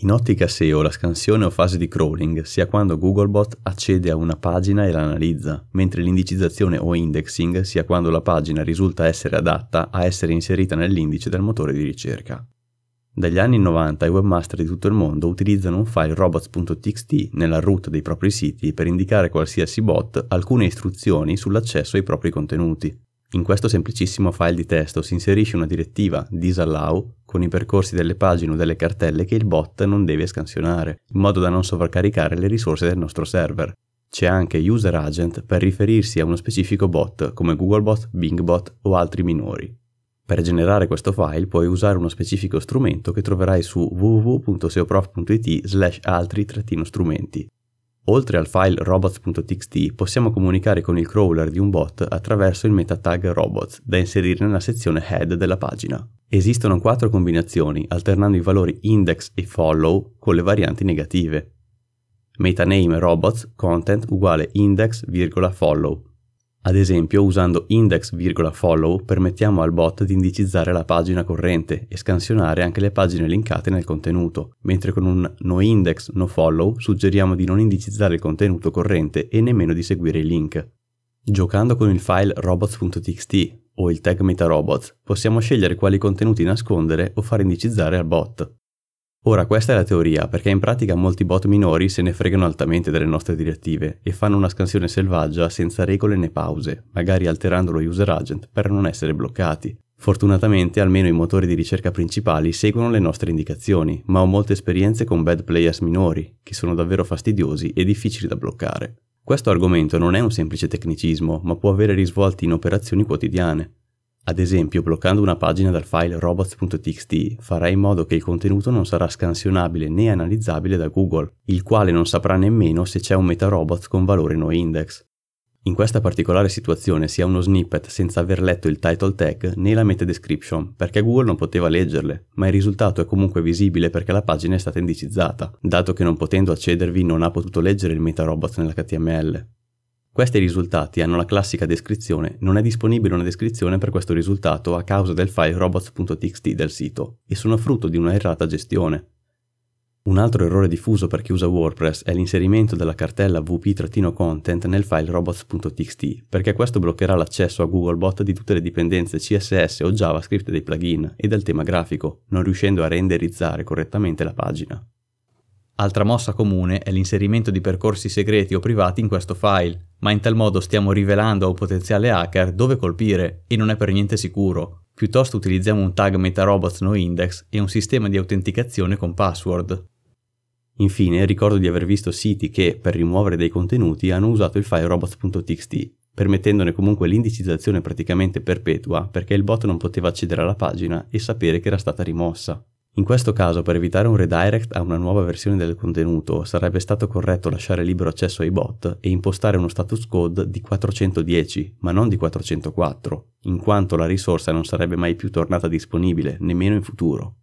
In ottica SEO la scansione o fase di crawling sia quando Googlebot accede a una pagina e la analizza, mentre l'indicizzazione o indexing sia quando la pagina risulta essere adatta a essere inserita nell'indice del motore di ricerca. Dagli anni 90 i webmaster di tutto il mondo utilizzano un file robots.txt nella root dei propri siti per indicare a qualsiasi bot alcune istruzioni sull'accesso ai propri contenuti. In questo semplicissimo file di testo si inserisce una direttiva disallow con i percorsi delle pagine o delle cartelle che il bot non deve scansionare, in modo da non sovraccaricare le risorse del nostro server. C'è anche user agent per riferirsi a uno specifico bot come Googlebot, Bingbot o altri minori. Per generare questo file puoi usare uno specifico strumento che troverai su www.seoprof.it slash altri-strumenti Oltre al file robots.txt possiamo comunicare con il crawler di un bot attraverso il meta tag robots da inserire nella sezione head della pagina. Esistono quattro combinazioni alternando i valori index e follow con le varianti negative. Metaname robots content uguale index, follow ad esempio, usando index-follow permettiamo al bot di indicizzare la pagina corrente e scansionare anche le pagine linkate nel contenuto, mentre con un noindex nofollow suggeriamo di non indicizzare il contenuto corrente e nemmeno di seguire i link. Giocando con il file robots.txt o il tag metarobots possiamo scegliere quali contenuti nascondere o far indicizzare al bot. Ora questa è la teoria, perché in pratica molti bot minori se ne fregano altamente delle nostre direttive e fanno una scansione selvaggia senza regole né pause, magari alterando lo user agent per non essere bloccati. Fortunatamente almeno i motori di ricerca principali seguono le nostre indicazioni, ma ho molte esperienze con bad players minori, che sono davvero fastidiosi e difficili da bloccare. Questo argomento non è un semplice tecnicismo, ma può avere risvolti in operazioni quotidiane. Ad esempio, bloccando una pagina dal file robots.txt farai in modo che il contenuto non sarà scansionabile né analizzabile da Google, il quale non saprà nemmeno se c'è un metarobots con valore noindex. In questa particolare situazione si ha uno snippet senza aver letto il title tag né la meta description, perché Google non poteva leggerle, ma il risultato è comunque visibile perché la pagina è stata indicizzata, dato che non potendo accedervi non ha potuto leggere il metarobots nell'HTML. Questi risultati hanno la classica descrizione, non è disponibile una descrizione per questo risultato a causa del file robots.txt del sito e sono frutto di una errata gestione. Un altro errore diffuso per chi usa WordPress è l'inserimento della cartella wp-content nel file robots.txt, perché questo bloccherà l'accesso a Googlebot di tutte le dipendenze CSS o JavaScript dei plugin e del tema grafico, non riuscendo a renderizzare correttamente la pagina. Altra mossa comune è l'inserimento di percorsi segreti o privati in questo file, ma in tal modo stiamo rivelando a un potenziale hacker dove colpire e non è per niente sicuro. Piuttosto utilizziamo un tag metarobots noindex e un sistema di autenticazione con password. Infine ricordo di aver visto siti che, per rimuovere dei contenuti, hanno usato il file robots.txt, permettendone comunque l'indicizzazione praticamente perpetua perché il bot non poteva accedere alla pagina e sapere che era stata rimossa. In questo caso, per evitare un redirect a una nuova versione del contenuto, sarebbe stato corretto lasciare libero accesso ai bot e impostare uno status code di 410, ma non di 404, in quanto la risorsa non sarebbe mai più tornata disponibile, nemmeno in futuro.